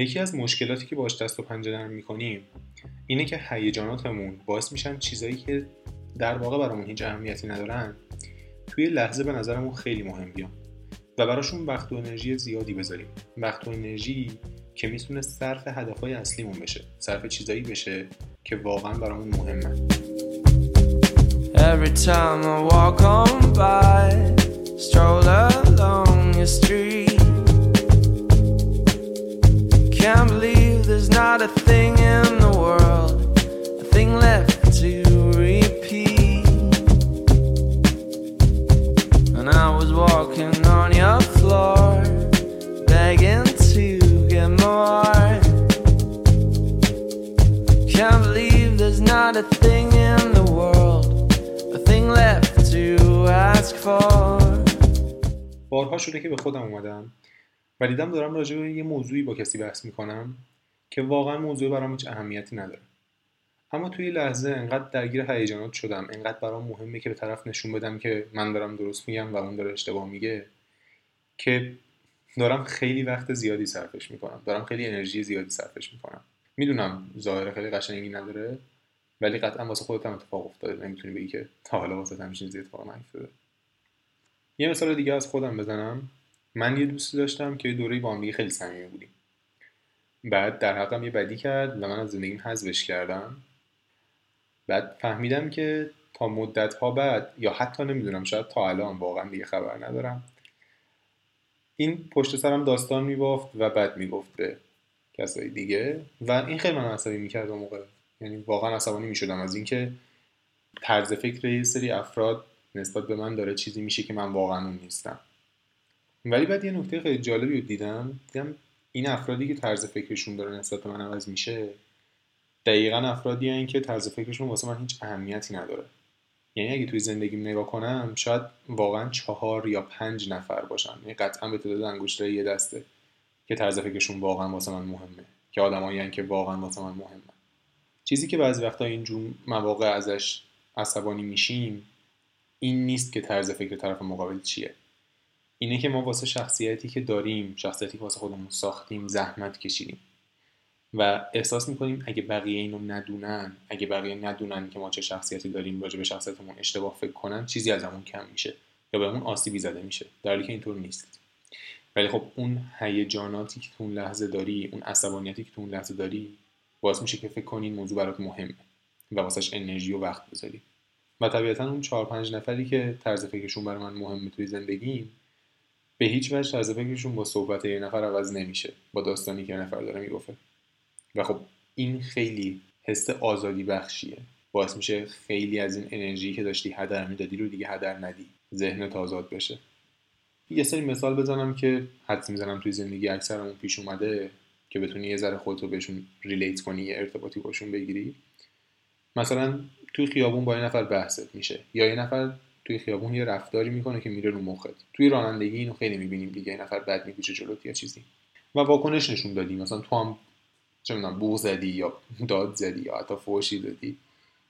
یکی از مشکلاتی که باش دست و پنجه نرم می‌کنیم اینه که هیجاناتمون باعث میشن چیزایی که در واقع برامون هیچ اهمیتی ندارن توی لحظه به نظرمون خیلی مهم بیان و براشون وقت و انرژی زیادی بذاریم. وقت و انرژی که می‌تونه صرف هدفهای اصلیمون بشه صرف چیزایی بشه که واقعا برامون مهمه. Every time I walk on by Stroll along your street Can't believe there's not a thing in the world A thing left to repeat And I was walking on your floor Begging to get more Can't believe there's not a thing in the world A thing left to ask for بارها شده که به خودم اومدم و دیدم دارم راجع به یه موضوعی با کسی بحث می‌کنم که واقعا موضوع برام هیچ اهمیتی نداره. اما توی لحظه انقدر درگیر هیجانات شدم انقدر برام مهمه که به طرف نشون بدم که من دارم درست میگم و اون داره اشتباه میگه که دارم خیلی وقت زیادی صرفش می‌کنم. دارم خیلی انرژی زیادی صرفش می‌کنم. می‌دونم ظاهر خیلی قشنگی نداره ولی قطعا واسه خودت هم اتفاق افتاده. نمی‌تونی بگی که تا حالا واسه همین چیزی اتفاق نیفتاده. یه مثال دیگه از خودم بزنم. من یه دوستی داشتم که دوره با هم خیلی صمیمی بودیم. بعد در حقم یه بدی کرد و من از زندگیم حذفش کردم. بعد فهمیدم که تا مدت ها بعد یا حتی نمی‌دونم شاید تا الان واقعا دیگه خبر ندارم. این پشت سرم داستان میبافت و بعد می‌گفت به کسایی دیگه و این خیلی من عصبی می‌کرد اون موقع. یعنی واقعا عصبانی می‌شدم از اینکه طرز فکر یه سری افراد نسبت به من داره چیزی میشه که من واقعا اون نیستم. ولی بعد یه نکته خیلی جالبی رو دیدم. دیدم این افرادی که طرز فکرشون داره نسبت من عوض میشه دقیقا افرادی هن که طرز فکرشون واسه من هیچ اهمیتی نداره. یعنی اگه توی زندگیم نگاه کنم شاید واقعا چهار یا پنج نفر باشن. یعنی قطعا به تعداد انگشتای یه دسته که طرز فکرشون واقعا واسه من مهمه. که آدمایی که واقعا واسه من مهمه چیزی که بعضی وقتا اینجور مواقع ازش عصبانی میشیم این نیست که طرز فکر طرف مقابل چیه. اینه که ما واسه شخصیتی که داریم شخصیتی که واسه خودمون ساختیم زحمت کشیدیم. و احساس می‌کنیم اگه بقیه اینو ندونن اگه بقیه ندونن که ما چه شخصیتی داریم راجع به شخصیتمون اشتباه فکر کنن چیزی از همون کم میشه. یا بهمون آسیبی زده میشه. در حالی که اینطور نیست. ولی خب اون هیجاناتی که تو اون لحظه داری اون عصبانیتی که تو اون لحظه داری باعث میشه که فکر کنی این موضوع برات مهمه و واسش انرژی و وقت بذاری. و طبیعتا اون چهار پنج نفری که طرز فکرشون برای من مهمه توی زندگیم به هیچ وجه طرز فکرشون با صحبت یه نفر عوض نمیشه. با داستانی که یه نفر داره می‌گفته. و خب این خیلی حس آزادی بخشیه. باعث میشه خیلی از این انرژی که داشتی هدر می‌دادی رو دیگه هدر ندی. ذهنت آزاد بشه. یه سری مثال بزنم که حدس می‌زنم توی زندگی اکثرمون پیش اومده که بتونی یه ذره خودتو بهشون ریلیت کنی یه ارتباطی باشون بگیری. مثلا توی خیابون با یه نفر بحثت میشه یا یه نفر توی خیابون یه رفتاری می‌کنه که میره رو مخت. توی رانندگی اینو خیلی می‌بینیم دیگه یه نفر بد میپیچه جلوت یا چیزی. و واکنش نشون دادی. مثلا تو هم چه می‌دونم بوغ زدی یا داد زدی یا حتی فوشی دادی.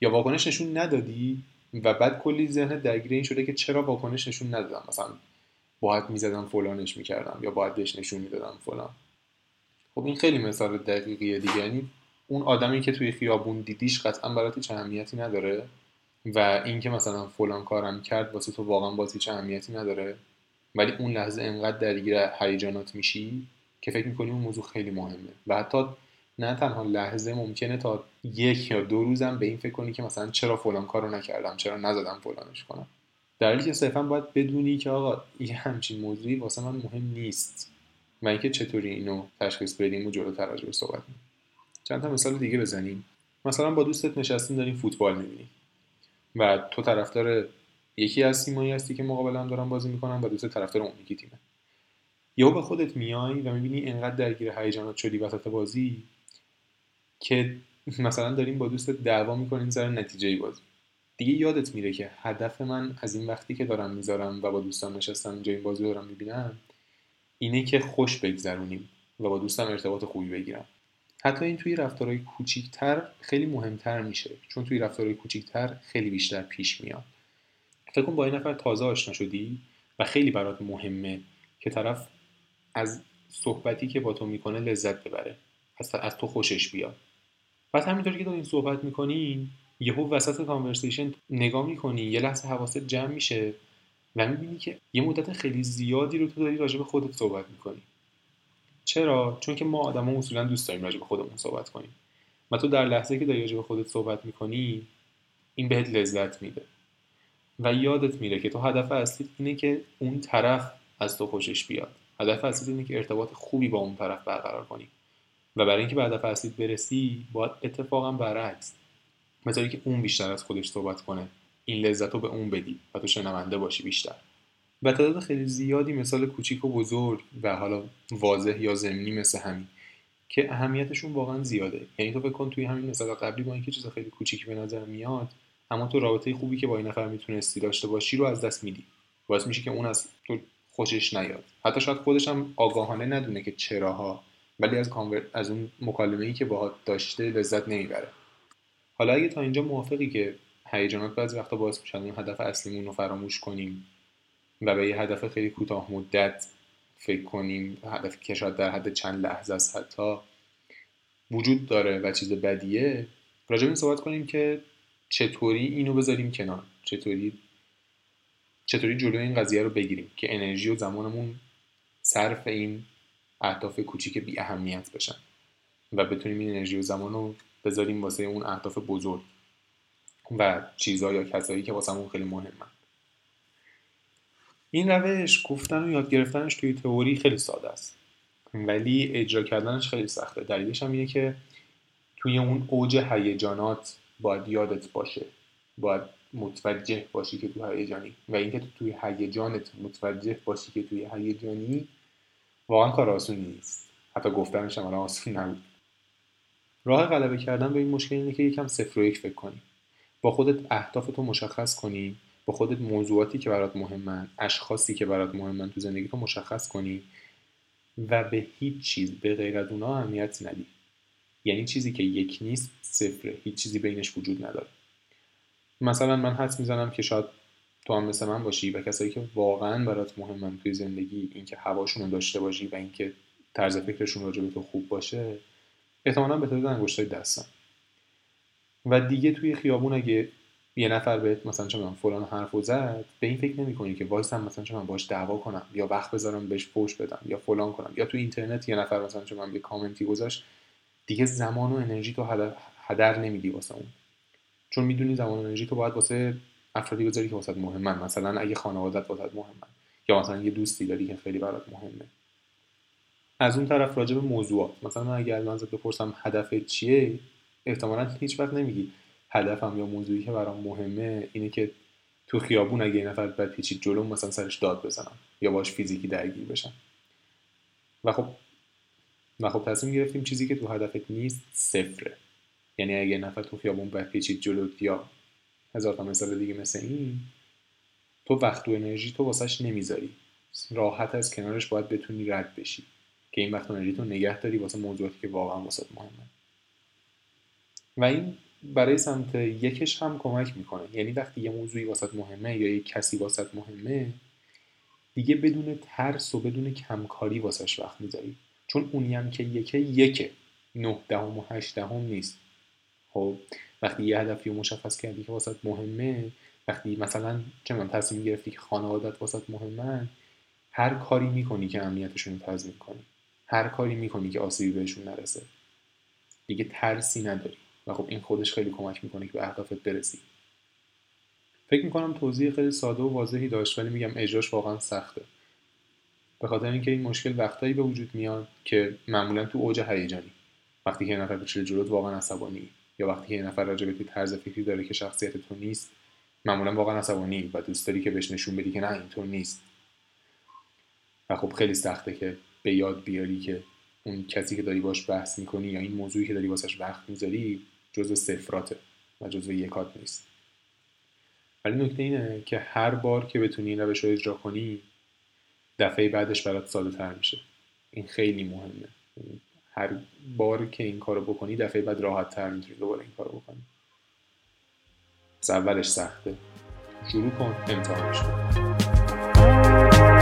یا واکنش نشون ندادی و بعد کلی ذهن درگیر این شده که چرا واکنش نشون ندادم. مثلا باید می‌زدم فلانش می‌کردم. یا باید بهش نشون می‌دادم فلان. خب این خیلی مثال دقیقیه دیگه. یعنی اون آدمی که توی خیابون دیدیش قطعا برات هیچ اهمیتی نداره. و اینکه مثلا فلان کارم کرد واسه تو واقعا باز هیچ اهمیتی نداره؟ ولی اون لحظه انقدر درگیر هیجانات میشی که فکر می‌کنی اون موضوع خیلی مهمه. و حتی نه تنها لحظه ممکنه تا یک یا دو روزم به این فکر کنی که مثلا چرا فلان کارو نکردم چرا نزدم فلانش کنم. در حالی که صرفا باید بدونی که آقا یه همچین موضوعی واسه من مهم نیست. و اینکه چطوری اینو تشخیص بدیم و جلوتر راجع صحبت کنیم. چند تا مثال دیگه بزنیم. مثلا با دوستت نشستین داریم فوتبال می‌بینی و تو طرفدار یکی از تیمایی هستی که مقابل هم دارن بازی می‌کنن و دوست طرفدار اون یکی تیمه. یا به خودت میای و می‌بینی انقدر درگیر هیجانات شدی وسط بازی که مثلا داریم با دوستت دعوا می‌کنین سر نتیجه بازی. دیگه یادت میره که هدف من از این وقتی که دارم می‌ذارم و با دوستان نشستم اینجا این بازی دارم می‌بینم اینه که خوش بگذرونیم و با دوستم ارتباط خوبی بگیرم. حتی این توی رفتارهای کوچیکتر خیلی مهمتر میشه. چون توی رفتارهای کوچیکتر خیلی بیشتر پیش میاد. فکر کن با این نفر تازه آشنا شدی و خیلی برات مهمه که طرف از صحبتی که با تو می‌کنه لذت ببره. از, از تو خوشش بیاد. بعد همینطور که این صحبت می‌کنی یهو وسط کانورسیشن نگاه می‌کنی یه لحظه حواست جمع میشه و می‌بینی که یه مدت خیلی زیادی رو تو داری راجع به خودت صحبت می‌کنی. چرا؟ چون که ما آدما اصولا دوست داریم راجع به خودمون صحبت کنیم. و تو در لحظه که داری راجع به خودت صحبت می‌کنی این بهت لذت میده. و یادت میره که تو هدف اصلی اینه که اون طرف از تو خوشش بیاد. هدف اصلی اینه که ارتباط خوبی با اون طرف برقرار کنی. و برای اینکه به هدف اصلی برسی باید اتفاقا برعکس. مثلا که اون بیشتر از خودش صحبت کنه این لذت رو به اون بدی و تو شنونده باشی بیشتر. و تعداد خیلی زیادی مثال کوچیک و بزرگ و حالا واضح یا زمینی مثل همین که اهمیتشون واقعا زیاده. یعنی تو فکر توی همین مثال قبلی با اینکه چیز خیلی کوچیکی به نظر میاد اما تو رابطه خوبی که با این نفر می‌تونستی داشته باشی رو از دست میدی. باعث میشه که اون از تو خوشش نیاد. حتی شاید خودش هم آگاهانه ندونه که چراها ولی از از اون مکالمه ای که باهات داشته لذت نمی‌بره. حالا اگه تا اینجا موافقی که هیجانات بعضی وقتا باعث میشن اون هدف اصلیمون رو فراموش کنیم و به یه هدف خیلی کوتاه مدت فکر کنیم هدفی که شاید در حد چند لحظه است حتی وجود داره و چیز بدیه. راجع این صحبت کنیم که چطوری اینو بذاریم کنار؟ چطوری چطوری جلوی این قضیه رو بگیریم که انرژی و زمانمون صرف این اهداف کوچیک بی اهمیت بشن و بتونیم این انرژی و زمان رو بذاریم واسه اون اهداف بزرگ و چیزها یا کسایی که واسه خیلی مهمن. این روش گفتن و یاد گرفتنش توی تئوری خیلی ساده است. ولی اجرا کردنش خیلی سخته. دلیلش هم اینه که توی اون اوج هیجانات باید یادت باشه. باید متوجه باشی که تو هیجانی. و اینکه تو توی هیجانت متوجه باشی که توی هیجانی واقعا کار آسونی نیست. حتی گفتنش هم آسون نبود. راه غلبه کردن به این مشکل اینه که یکم صفر و یک فکر کنی. با خودت اهداف تو مشخص کنی. با خودت موضوعاتی که برات مهمن اشخاصی که برات مهمن تو زندگی تو مشخص کنی و به هیچ چیز به غیر از اونها اهمیت ندی. یعنی چیزی که یک نیست صفره. هیچ چیزی بینش وجود نداره. مثلا من حدس می‌زنم که شاید تو هم مثل من باشی و کسایی که واقعا برات مهمن توی زندگی اینکه هواشون رو داشته باشی و اینکه طرز فکرشون راجع به تو خوب باشه احتمالا به تعداد انگشتای دستن. و دیگه توی خیابون اگه یه نفر بهت مثلا چه من فلان حرفو زد به این فکر نمی‌کنی که وایسم مثلا چه من باش دعوا کنم یا وقت بذارم بهش فوش بدم یا فلان کنم یا تو اینترنت یه نفر مثلا چه من یه کامنتی گذاشت دیگه زمان و انرژی تو هدر, نمیدی واسه اون. چون می‌دونی زمان و انرژی تو باید واسه افرادی بذاری که واسه مهمن. مثلا اگه خانوادت واسه مهمن یا مثلا یه دوستی داری که خیلی برات مهمه. از اون طرف راجع به موضوعات مثلا من من ازت بپرسم هدف چیه احتمالا هیچ وقت نمیگی. هدفم یا موضوعی که برام مهمه اینه که تو خیابون اگه یه نفر بد پیچید جلو مثلا سرش داد بزنم یا باش فیزیکی درگیر بشم. و خب و خب تصمیم گرفتیم چیزی که تو هدفت نیست صفره. یعنی اگه نفر تو خیابون بد پیچید جلو یا هزار تا مثال دیگه مثل این تو وقت و انرژی تو واسش نمی‌ذاری. راحت از کنارش باید بتونی رد بشی که این وقت و انرژی تو نگه داری واسه موضوعاتی که واقعا واسه مهمه. و این برای سمت یکش هم کمک می‌کنه. یعنی وقتی یه موضوعی واسط مهمه یا یه کسی واسط مهمه دیگه بدون ترس و بدون کمکاری واسش وقت می‌ذاری. چون اونی هم که یکه یکه. نه دهم و هشت دهم نیست. خب وقتی یه هدفی رو مشخص کردی که واسط مهمه وقتی مثلا چه من تصمیم گرفتی که خانوادت واسط مهمه هر کاری می‌کنی که امنیتشون رو تضمین کنی. هر کاری می‌کنی که آسیبی بهشون نرسه. دیگه ترسی نداری. خب این خودش خیلی کمک می‌کنه که به اهدافت برسی. فکر می‌کنم توضیح خیلی ساده و واضحی داشت ولی میگم اجراش واقعا سخته. به خاطر اینکه این مشکل وقتایی به وجود میاد که معمولا تو اوج هیجانی. وقتی که یه نفر بچه جلوت واقعا عصبانی یا وقتی که یه نفر راجع به طرز فکری داره که شخصیت تو نیست معمولا واقعا عصبانی و دوست داری که بهش نشون بدی که نه اینطور نیست. و خب خیلی سخته که به یاد بیاری که اون کسی که داری باش بحث می‌کنی یا این موضوعی که داری واسش وقت می‌ذاری جزو صفراته و جزو یکات نیست. ولی نکته اینه که هر بار که بتونی این روش رو اجرا کنی دفعه بعدش برات ساده تر میشه. این خیلی مهمه. هر بار که این کارو بکنی دفعه بعد راحت تر می‌تونی دوباره این کارو بکنی. از اولش سخته. شروع کن امتحانش کن.